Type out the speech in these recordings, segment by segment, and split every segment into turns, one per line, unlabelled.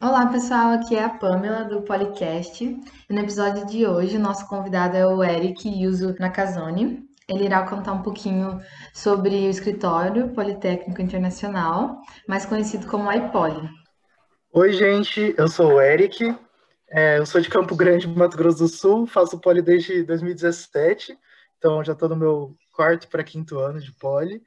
Olá, pessoal, aqui é a Pamela do Policast. E no episódio de hoje, o nosso convidado é o Eric Yuzo Nakazone. Ele irá contar um pouquinho sobre o escritório Politécnico Internacional, mais conhecido como iPoli.
Oi, gente, eu sou o Eric, é, eu sou de Campo Grande, Mato Grosso do Sul, faço Poli desde 2017, então já estou no meu quarto para quinto ano de Poli.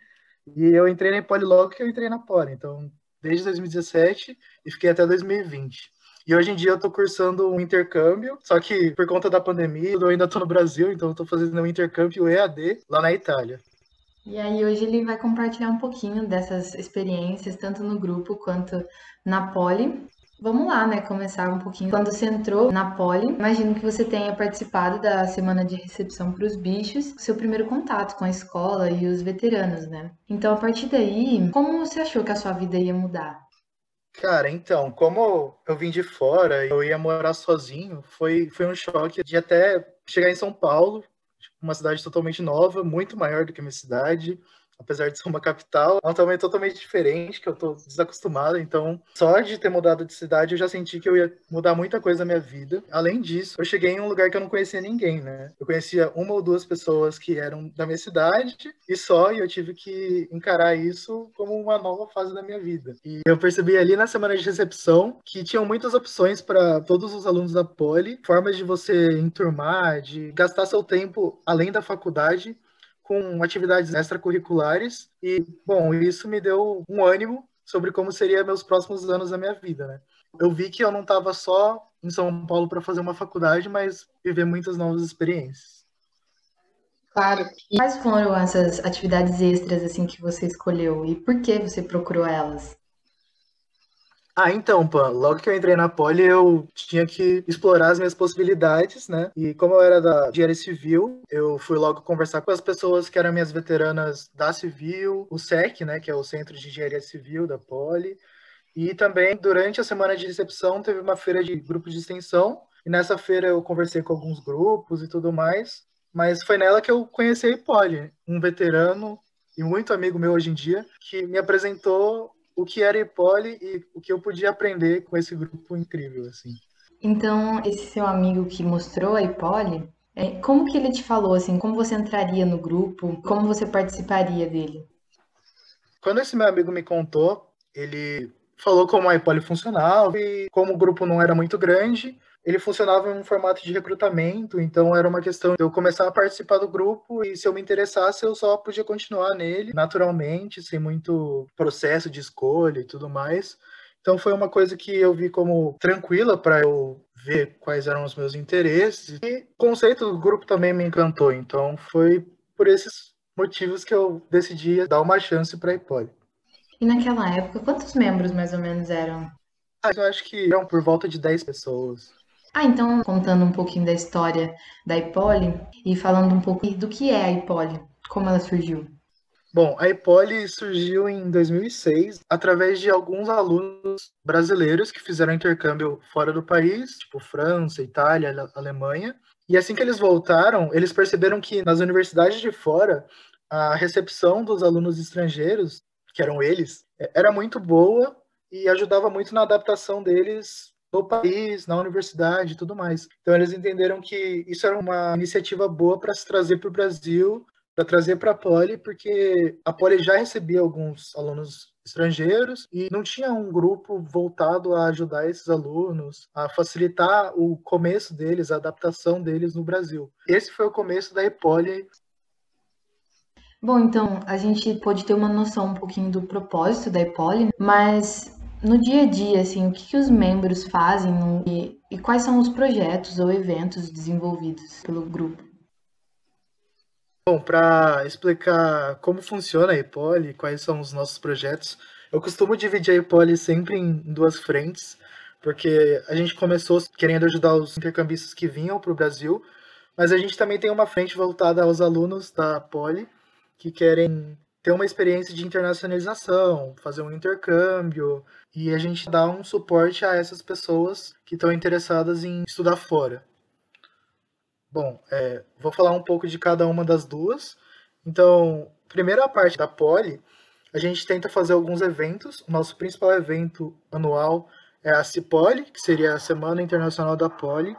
E eu entrei na Poli logo que eu entrei na Poli, então desde 2017 e fiquei até 2020. E hoje em dia eu estou cursando um intercâmbio, só que por conta da pandemia eu ainda estou no Brasil, então eu estou fazendo um intercâmbio EAD lá na Itália.
E aí hoje ele vai compartilhar um pouquinho dessas experiências, tanto no grupo quanto na Poli. Vamos lá, né? Começar um pouquinho. Quando você entrou na Poli, imagino que você tenha participado da semana de recepção para os bichos, seu primeiro contato com a escola e os veteranos, né? Então, a partir daí, como você achou que a sua vida ia mudar?
Cara, então, como eu vim de fora, eu ia morar sozinho, foi, foi um choque de até chegar em São Paulo, uma cidade totalmente nova, muito maior do que a minha cidade, apesar de ser uma capital, é um tamanho totalmente diferente, que eu tô desacostumado. Então, só de ter mudado de cidade, eu já senti que eu ia mudar muita coisa na minha vida. Além disso, eu cheguei em um lugar que eu não conhecia ninguém, né? Eu conhecia uma ou duas pessoas que eram da minha cidade e só, e eu tive que encarar isso como uma nova fase da minha vida. E eu percebi ali na semana de recepção que tinham muitas opções para todos os alunos da Poli, formas de você enturmar, de gastar seu tempo além da faculdade com atividades extracurriculares e, bom, isso me deu um ânimo sobre como seria meus próximos anos da minha vida, né? Eu vi que eu não estava só em São Paulo para fazer uma faculdade, mas viver muitas novas experiências.
Claro. E quais foram essas atividades extras assim que você escolheu e por que você procurou elas?
Ah, então, Pan, logo que eu entrei na Poli, eu tinha que explorar as minhas possibilidades, né? E como eu era da engenharia civil, eu fui logo conversar com as pessoas que eram minhas veteranas da Civil, o SEC, né, que é o Centro de Engenharia Civil da Poli. E também, durante a semana de recepção, teve uma feira de grupos de extensão. E nessa feira eu conversei com alguns grupos e tudo mais. Mas foi nela que eu conheci a Poli, um veterano e muito amigo meu hoje em dia, que me apresentou o que era Ipoli e o que eu podia aprender com esse grupo incrível, assim.
Então, esse seu amigo que mostrou a Ipoli, é, como que ele te falou, assim, como você entraria no grupo, como você participaria dele?
Quando esse meu amigo me contou, ele falou como a Ipoli funcionava e como o grupo não era muito grande, ele funcionava em um formato de recrutamento, então era uma questão de eu começar a participar do grupo e se eu me interessasse, eu só podia continuar nele naturalmente, sem muito processo de escolha e tudo mais. Então foi uma coisa que eu vi como tranquila para eu ver quais eram os meus interesses e o conceito do grupo também me encantou. Então foi por esses motivos que eu decidi dar uma chance para a Ipoli.
E naquela época, quantos membros mais ou menos eram?
Ah, eu acho que eram por volta de 10 pessoas.
Ah, então, contando um pouquinho da história da Ipoli e falando um pouco do que é a Ipoli, como ela surgiu.
Bom, a Ipoli surgiu em 2006 através de alguns alunos brasileiros que fizeram intercâmbio fora do país, tipo França, Itália, Alemanha. E assim que eles voltaram, eles perceberam que nas universidades de fora, a recepção dos alunos estrangeiros, que eram eles, era muito boa e ajudava muito na adaptação deles no país, na universidade e tudo mais. Então eles entenderam que isso era uma iniciativa boa para se trazer para o Brasil, para trazer para a Poli, porque a Poli já recebia alguns alunos estrangeiros e não tinha um grupo voltado a ajudar esses alunos, a facilitar o começo deles, a adaptação deles no Brasil. Esse foi o começo da Epoli.
Bom, então a gente pode ter uma noção um pouquinho do propósito da Epoli, mas no dia a dia, assim, o que, que os membros fazem no, e, e quais são os projetos ou eventos desenvolvidos pelo grupo?
Bom, para explicar como funciona a Epoli, quais são os nossos projetos, eu costumo dividir a Epoli sempre em duas frentes, porque a gente começou querendo ajudar os intercambistas que vinham para o Brasil, mas a gente também tem uma frente voltada aos alunos da Poli que querem ter uma experiência de internacionalização, fazer um intercâmbio, e a gente dá um suporte a essas pessoas que estão interessadas em estudar fora. Bom, é, vou falar um pouco de cada uma das duas. Então, primeiro a parte da Poli, a gente tenta fazer alguns eventos. O nosso principal evento anual é a Cipoli, que seria a Semana Internacional da Poli,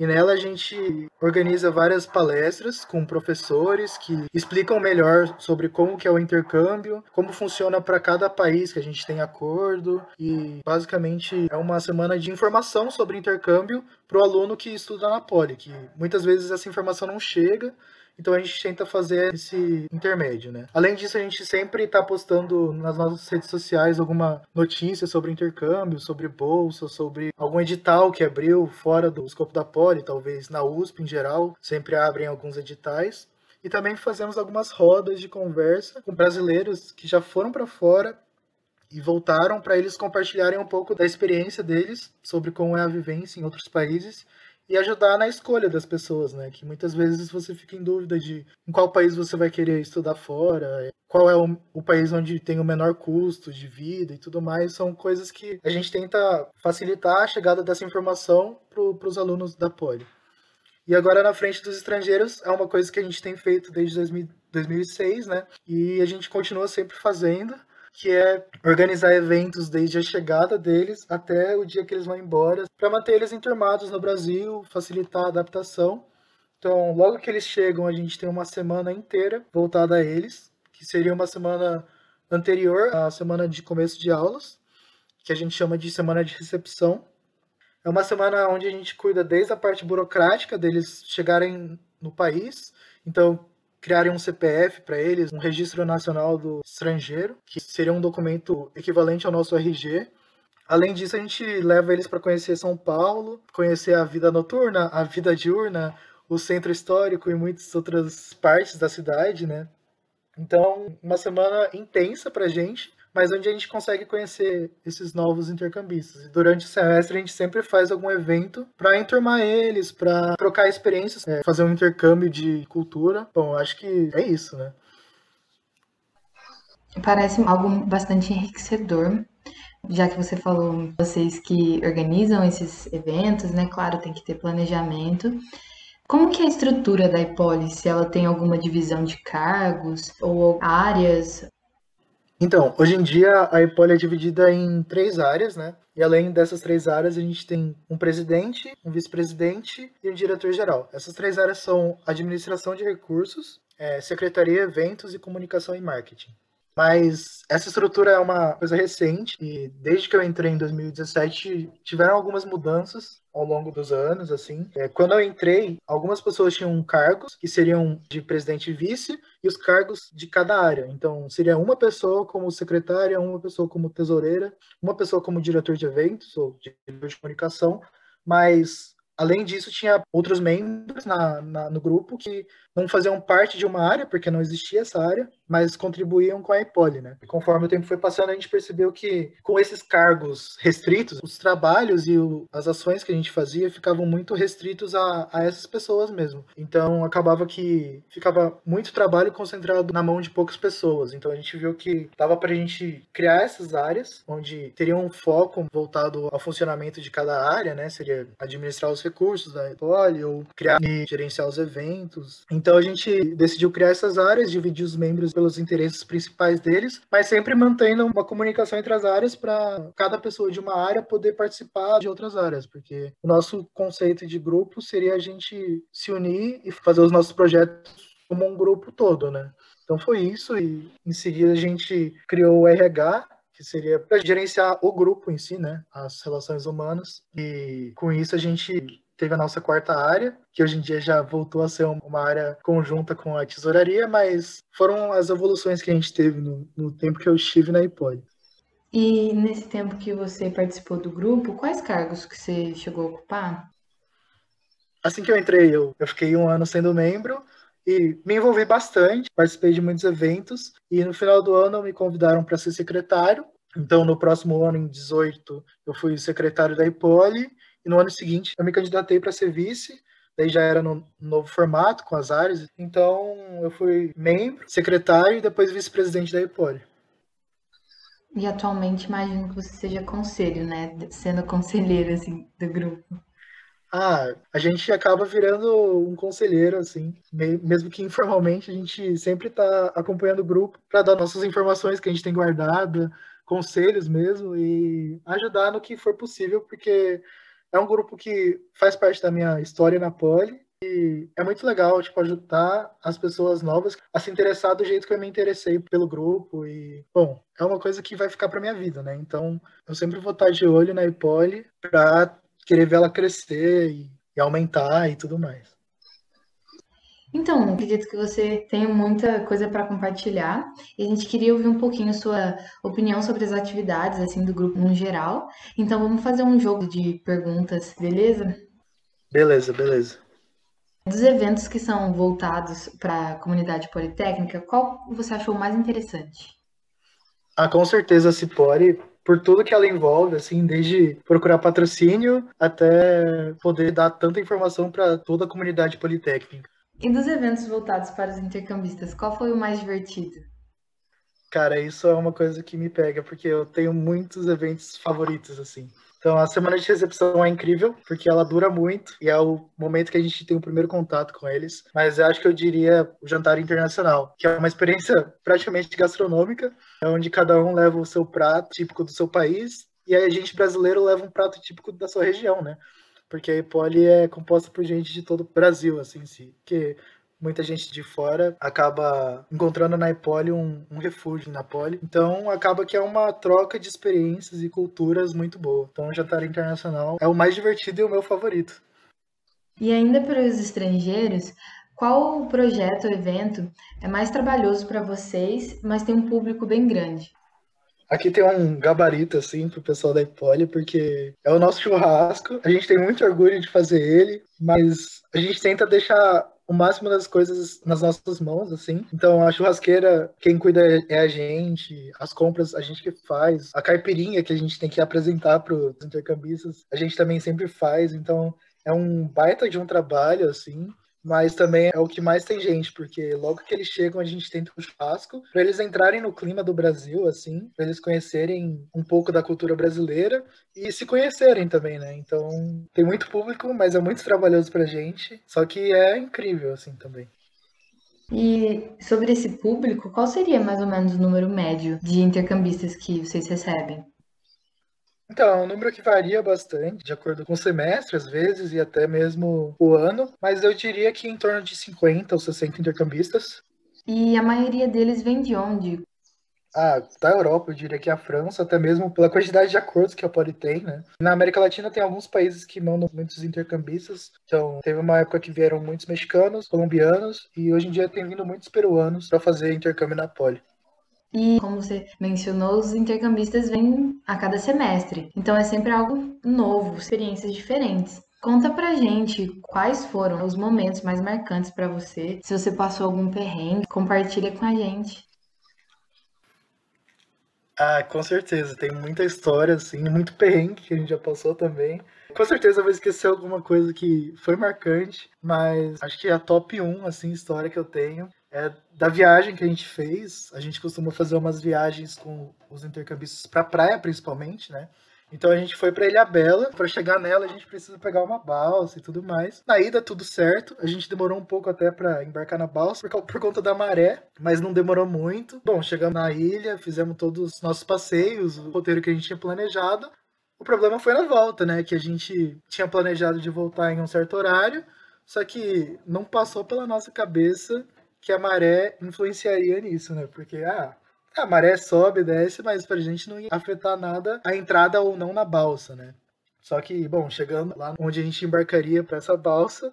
e nela a gente organiza várias palestras com professores que explicam melhor sobre como que é o intercâmbio, como funciona para cada país que a gente tem acordo. E basicamente é uma semana de informação sobre intercâmbio para o aluno que estuda na Poli, que muitas vezes essa informação não chega então a gente tenta fazer esse intermédio, né? Além disso, a gente sempre está postando nas nossas redes sociais alguma notícia sobre intercâmbio, sobre bolsa, sobre algum edital que abriu fora do escopo da Poli, talvez na USP em geral, sempre abrem alguns editais. E também fazemos algumas rodas de conversa com brasileiros que já foram para fora e voltaram para eles compartilharem um pouco da experiência deles sobre como é a vivência em outros países e ajudar na escolha das pessoas, né? Que muitas vezes você fica em dúvida de em qual país você vai querer estudar fora, qual é o, o país onde tem o menor custo de vida e tudo mais. São coisas que a gente tenta facilitar a chegada dessa informação para os alunos da Poli. E agora, na frente dos estrangeiros, é uma coisa que a gente tem feito desde 2000, 2006, né? E a gente continua sempre fazendo que é organizar eventos desde a chegada deles até o dia que eles vão embora, para manter eles enturmados no Brasil, facilitar a adaptação. Então, logo que eles chegam, a gente tem uma semana inteira voltada a eles, que seria uma semana anterior à semana de começo de aulas, que a gente chama de semana de recepção. É uma semana onde a gente cuida desde a parte burocrática deles chegarem no país. Então, criarem um CPF para eles, um registro nacional do estrangeiro, que seria um documento equivalente ao nosso RG. Além disso, a gente leva eles para conhecer São Paulo, conhecer a vida noturna, a vida diurna, o centro histórico e muitas outras partes da cidade, né? Então, uma semana intensa para gente, mas onde a gente consegue conhecer esses novos intercambistas. E durante o semestre a gente sempre faz algum evento para enturmar eles, para trocar experiências, é, fazer um intercâmbio de cultura. Bom, acho que é isso, né?
Parece algo bastante enriquecedor, já que você falou, vocês que organizam esses eventos, né? Claro, tem que ter planejamento. Como que é a estrutura da Ipoli? Se ela tem alguma divisão de cargos ou áreas?
Então, hoje em dia a Epoli é dividida em três áreas, né? E além dessas três áreas, a gente tem um presidente, um vice-presidente e um diretor-geral. Essas três áreas são administração de recursos, é, secretaria, eventos e comunicação e marketing. Mas essa estrutura é uma coisa recente e desde que eu entrei em 2017 tiveram algumas mudanças ao longo dos anos, assim. É, quando eu entrei, algumas pessoas tinham cargos que seriam de presidente e vice e os cargos de cada área. Então, seria uma pessoa como secretária, uma pessoa como tesoureira, uma pessoa como diretor de eventos ou diretor de comunicação, mas Além disso, tinha outros membros na, na, no grupo que não faziam parte de uma área, porque não existia essa área, mas contribuíam com a EPOLI, né? E conforme o tempo foi passando, a gente percebeu que com esses cargos restritos, os trabalhos e o, as ações que a gente fazia ficavam muito restritos a, a essas pessoas mesmo. Então acabava que ficava muito trabalho concentrado na mão de poucas pessoas. Então a gente viu que dava para a gente criar essas áreas onde teria um foco voltado ao funcionamento de cada área, né? Seria administrar os recursos da EPOLI ou criar e gerenciar os eventos. Então a gente decidiu criar essas áreas, dividir os membros pelos interesses principais deles, mas sempre mantendo uma comunicação entre as áreas para cada pessoa de uma área poder participar de outras áreas, porque o nosso conceito de grupo seria a gente se unir e fazer os nossos projetos como um grupo todo, né? Então foi isso e em seguida a gente criou o RH, que seria para gerenciar o grupo em si, né, as relações humanas. E com isso a gente teve a nossa quarta área, que hoje em dia já voltou a ser uma área conjunta com a tesouraria, mas foram as evoluções que a gente teve no, no tempo que eu estive na iPod.
E nesse tempo que você participou do grupo, quais cargos que você chegou a ocupar?
Assim que eu entrei, eu, eu fiquei um ano sendo membro e me envolvi bastante, participei de muitos eventos e no final do ano me convidaram para ser secretário. Então, no próximo ano, em 18, eu fui secretário da IPOLI e no ano seguinte eu me candidatei para ser vice, daí já era no novo formato, com as áreas. Então eu fui membro, secretário e depois vice-presidente da EPOLI.
E atualmente imagino que você seja conselho, né? Sendo conselheiro assim do grupo.
Ah, a gente acaba virando um conselheiro, assim, mesmo que informalmente, a gente sempre está acompanhando o grupo para dar nossas informações que a gente tem guardada, conselhos mesmo e ajudar no que for possível, porque é um grupo que faz parte da minha história na Poli e é muito legal, tipo, ajudar as pessoas novas a se interessar do jeito que eu me interessei pelo grupo e, bom, é uma coisa que vai ficar para minha vida, né? Então, eu sempre vou estar de olho na Ipoli para querer ver ela crescer e, e aumentar e tudo mais.
Então, acredito que você tem muita coisa para compartilhar e a gente queria ouvir um pouquinho sua opinião sobre as atividades assim do grupo no geral. Então, vamos fazer um jogo de perguntas, beleza?
Beleza, beleza.
Dos eventos que são voltados para a comunidade politécnica, qual você achou mais interessante?
Ah, com certeza a Cipori, por tudo que ela envolve, assim, desde procurar patrocínio até poder dar tanta informação para toda a comunidade politécnica.
E dos eventos voltados para os intercambistas, qual foi o mais divertido?
Cara, isso é uma coisa que me pega, porque eu tenho muitos eventos favoritos, assim. Então, a semana de recepção é incrível, porque ela dura muito e é o momento que a gente tem o primeiro contato com eles. Mas eu acho que eu diria o jantar internacional, que é uma experiência praticamente gastronômica, onde cada um leva o seu prato típico do seu país e aí a gente brasileiro leva um prato típico da sua região, né? Porque a Epoli é composta por gente de todo o Brasil, assim, si. Que muita gente de fora acaba encontrando na Epoli um, um, refúgio na Poli. Então acaba que é uma troca de experiências e culturas muito boa. Então o jantar internacional é o mais divertido e o meu favorito.
E ainda para os estrangeiros, qual projeto ou evento é mais trabalhoso para vocês, mas tem um público bem grande?
Aqui tem um gabarito, assim, pro pessoal da Ipoli, porque é o nosso churrasco. A gente tem muito orgulho de fazer ele, mas a gente tenta deixar o máximo das coisas nas nossas mãos, assim. Então, a churrasqueira, quem cuida é a gente, as compras a gente que faz, a caipirinha que a gente tem que apresentar para os intercambistas, a gente também sempre faz. Então, é um baita de um trabalho, assim mas também é o que mais tem gente, porque logo que eles chegam a gente tenta o churrasco para eles entrarem no clima do Brasil, assim, para eles conhecerem um pouco da cultura brasileira e se conhecerem também, né? Então tem muito público, mas é muito trabalhoso pra gente, só que é incrível, assim, também.
E sobre esse público, qual seria mais ou menos o número médio de intercambistas que vocês recebem?
Então, é um número que varia bastante, de acordo com o semestre, às vezes, e até mesmo o ano, mas eu diria que em torno de 50 ou 60 intercambistas.
E a maioria deles vem de onde?
Ah, da Europa, eu diria que a França, até mesmo pela quantidade de acordos que a Poli tem, né? Na América Latina tem alguns países que mandam muitos intercambistas. Então, teve uma época que vieram muitos mexicanos, colombianos, e hoje em dia tem vindo muitos peruanos para fazer intercâmbio na Poli.
E, como você mencionou, os intercambistas vêm a cada semestre. Então é sempre algo novo, experiências diferentes. Conta pra gente quais foram os momentos mais marcantes para você. Se você passou algum perrengue, compartilha com a gente.
Ah, com certeza. Tem muita história, assim, muito perrengue que a gente já passou também. Com certeza eu vou esquecer alguma coisa que foi marcante, mas acho que a top 1, assim, história que eu tenho é da viagem que a gente fez. A gente costuma fazer umas viagens com os intercambistas para praia, principalmente, né? Então a gente foi para Ilha Bela. Para chegar nela, a gente precisa pegar uma balsa e tudo mais. Na ida, tudo certo. A gente demorou um pouco até para embarcar na balsa por, por, conta da maré, mas não demorou muito. Bom, chegamos na ilha, fizemos todos os nossos passeios, o roteiro que a gente tinha planejado. O problema foi na volta, né? Que a gente tinha planejado de voltar em um certo horário, só que não passou pela nossa cabeça que a maré influenciaria nisso, né? Porque, ah, a maré sobe, desce, mas pra gente não ia afetar nada a entrada ou não na balsa, né? Só que, bom, chegando lá onde a gente embarcaria para essa balsa,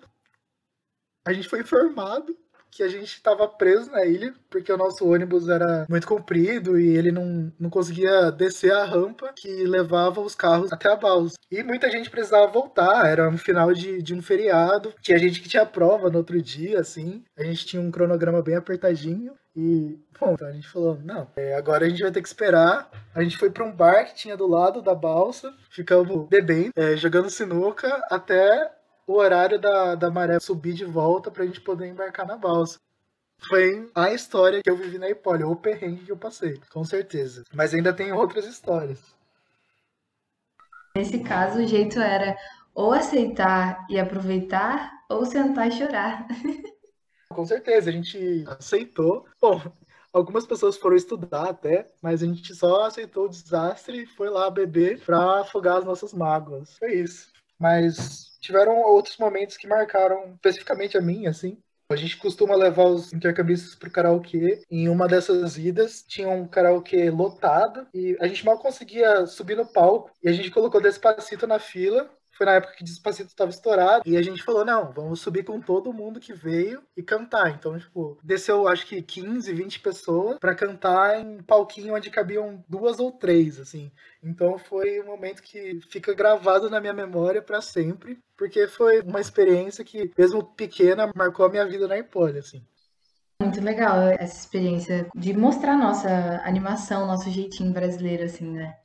a gente foi informado que a gente estava preso na ilha, porque o nosso ônibus era muito comprido e ele não, não conseguia descer a rampa que levava os carros até a balsa. E muita gente precisava voltar, era um final de, de um feriado, tinha gente que tinha prova no outro dia, assim, a gente tinha um cronograma bem apertadinho. E, bom, então a gente falou, não, é, agora a gente vai ter que esperar. A gente foi para um bar que tinha do lado da balsa, ficamos bebendo, é, jogando sinuca, até o horário da, da maré subir de volta pra gente poder embarcar na balsa. Foi a história que eu vivi na Hipólio, o perrengue que eu passei, com certeza. Mas ainda tem outras histórias.
Nesse caso, o jeito era ou aceitar e aproveitar, ou sentar e chorar.
Com certeza, a gente aceitou. Bom, Algumas pessoas foram estudar até, mas a gente só aceitou o desastre e foi lá beber para afogar as nossas mágoas. Foi isso. Mas tiveram outros momentos que marcaram especificamente a mim, assim. A gente costuma levar os intercambistas pro karaokê. Em uma dessas idas, tinha um karaokê lotado e a gente mal conseguia subir no palco. E a gente colocou Despacito na fila foi na época que Despacito estava estourado. E a gente falou, não, vamos subir com todo mundo que veio e cantar. Então, tipo, desceu acho que 15, 20 pessoas para cantar em palquinho onde cabiam duas ou três, assim. Então foi um momento que fica gravado na minha memória para sempre, porque foi uma experiência que, mesmo pequena, marcou a minha vida na Empolha, assim.
Muito legal essa experiência de mostrar nossa animação, nosso jeitinho brasileiro, assim, né?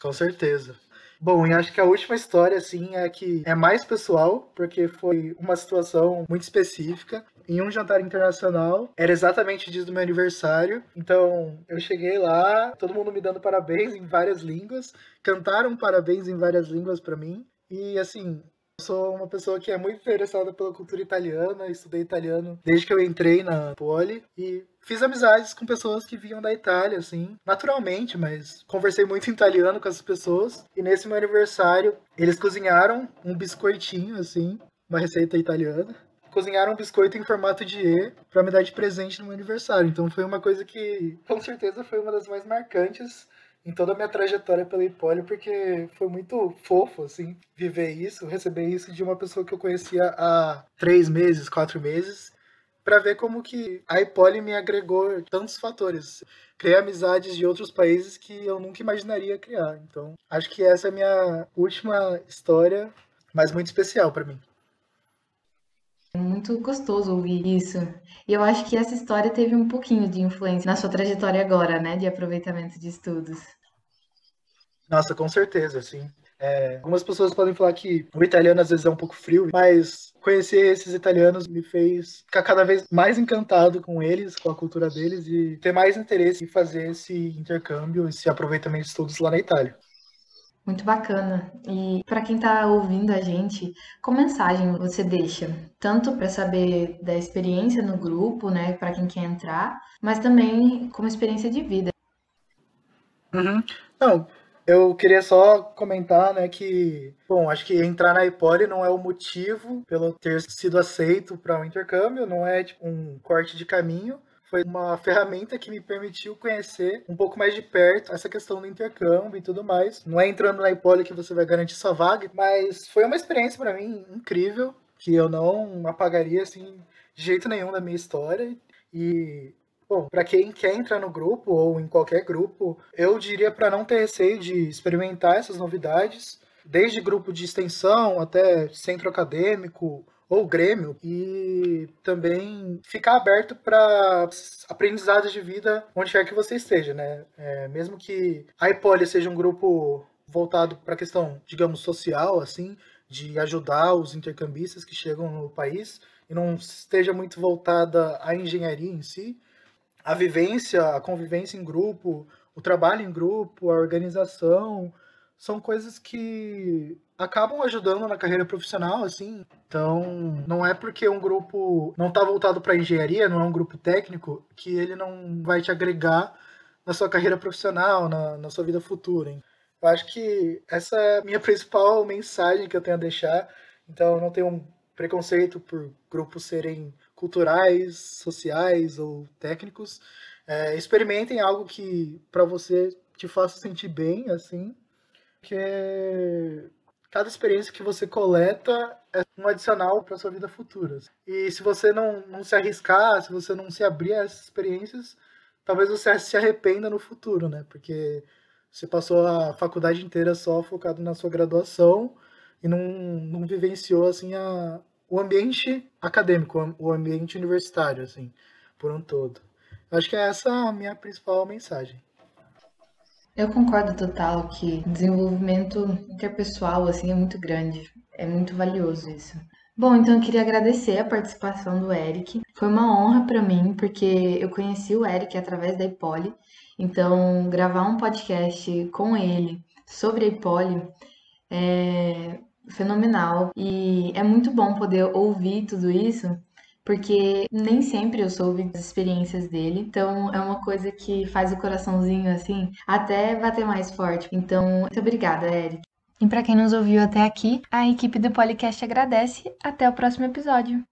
Com certeza. Bom, e acho que a última história, assim, é que é mais pessoal, porque foi uma situação muito específica. Em um jantar internacional, era exatamente o dia do meu aniversário. Então, eu cheguei lá, todo mundo me dando parabéns em várias línguas, cantaram parabéns em várias línguas para mim. E assim, sou uma pessoa que é muito interessada pela cultura italiana, estudei italiano desde que eu entrei na Poli e fiz amizades com pessoas que vinham da Itália, assim, naturalmente, mas conversei muito em italiano com essas pessoas. E nesse meu aniversário, eles cozinharam um biscoitinho, assim, uma receita italiana. Cozinharam um biscoito em formato de E para me dar de presente no meu aniversário. Então foi uma coisa que, com certeza, foi uma das mais marcantes em toda a minha trajetória pela Hipólio, porque foi muito fofo, assim, viver isso, receber isso de uma pessoa que eu conhecia há três meses, quatro meses, para ver como que a Hipólio me agregou tantos fatores. Criei amizades de outros países que eu nunca imaginaria criar. Então, acho que essa é a minha última história, mas muito especial para mim.
É muito gostoso ouvir isso. E eu acho que essa história teve um pouquinho de influência na sua trajetória agora, né, de aproveitamento de estudos.
Nossa, com certeza, sim. É, algumas pessoas podem falar que o italiano às vezes é um pouco frio, mas conhecer esses italianos me fez ficar cada vez mais encantado com eles, com a cultura deles e ter mais interesse em fazer esse intercâmbio, esse aproveitamento de estudos lá na Itália.
Muito bacana. E para quem está ouvindo a gente, qual mensagem você deixa? Tanto para saber da experiência no grupo, né, para quem quer entrar, mas também como experiência de vida.
Uhum. Não, eu queria só comentar, né, que, bom, acho que entrar na Ipoli não é o motivo pelo ter sido aceito para um intercâmbio, não é tipo, um corte de caminho, foi uma ferramenta que me permitiu conhecer um pouco mais de perto essa questão do intercâmbio e tudo mais. Não é entrando na Ipoli que você vai garantir sua vaga, mas foi uma experiência para mim incrível, que eu não apagaria assim de jeito nenhum da minha história. E Bom, para quem quer entrar no grupo ou em qualquer grupo, eu diria para não ter receio de experimentar essas novidades, desde grupo de extensão até centro acadêmico ou Grêmio e também ficar aberto para aprendizados de vida onde quer que você esteja, né? É, mesmo que a Ipoli seja um grupo voltado para a questão, digamos, social, assim, de ajudar os intercambistas que chegam no país e não esteja muito voltada à engenharia em si, a vivência, a convivência em grupo, o trabalho em grupo, a organização, são coisas que acabam ajudando na carreira profissional, assim. Então, não é porque um grupo não está voltado para engenharia, não é um grupo técnico, que ele não vai te agregar na sua carreira profissional, na, na sua vida futura. Hein? Eu acho que essa é a minha principal mensagem que eu tenho a deixar. Então, eu não tenho preconceito por grupos serem culturais, sociais ou técnicos. É, experimentem algo que para você te faça sentir bem, assim, porque cada experiência que você coleta é um adicional para sua vida futura. E se você não, não se arriscar, se você não se abrir a essas experiências, talvez você se arrependa no futuro, né? Porque você passou a faculdade inteira só focado na sua graduação e não, não vivenciou assim a, o ambiente acadêmico, o ambiente universitário, assim, por um todo. Acho que é essa a minha principal mensagem.
Eu concordo total que desenvolvimento interpessoal assim é muito grande, é muito valioso isso. Bom, então eu queria agradecer a participação do Eric. Foi uma honra para mim, porque eu conheci o Eric através da Ipoli. Então, gravar um podcast com ele sobre a Ipoli é fenomenal. E é muito bom poder ouvir tudo isso, porque nem sempre eu soube das experiências dele. Então é uma coisa que faz o coraçãozinho assim até bater mais forte. Então, muito obrigada, Eric. E para quem nos ouviu até aqui, a equipe do Policast agradece. Até o próximo episódio.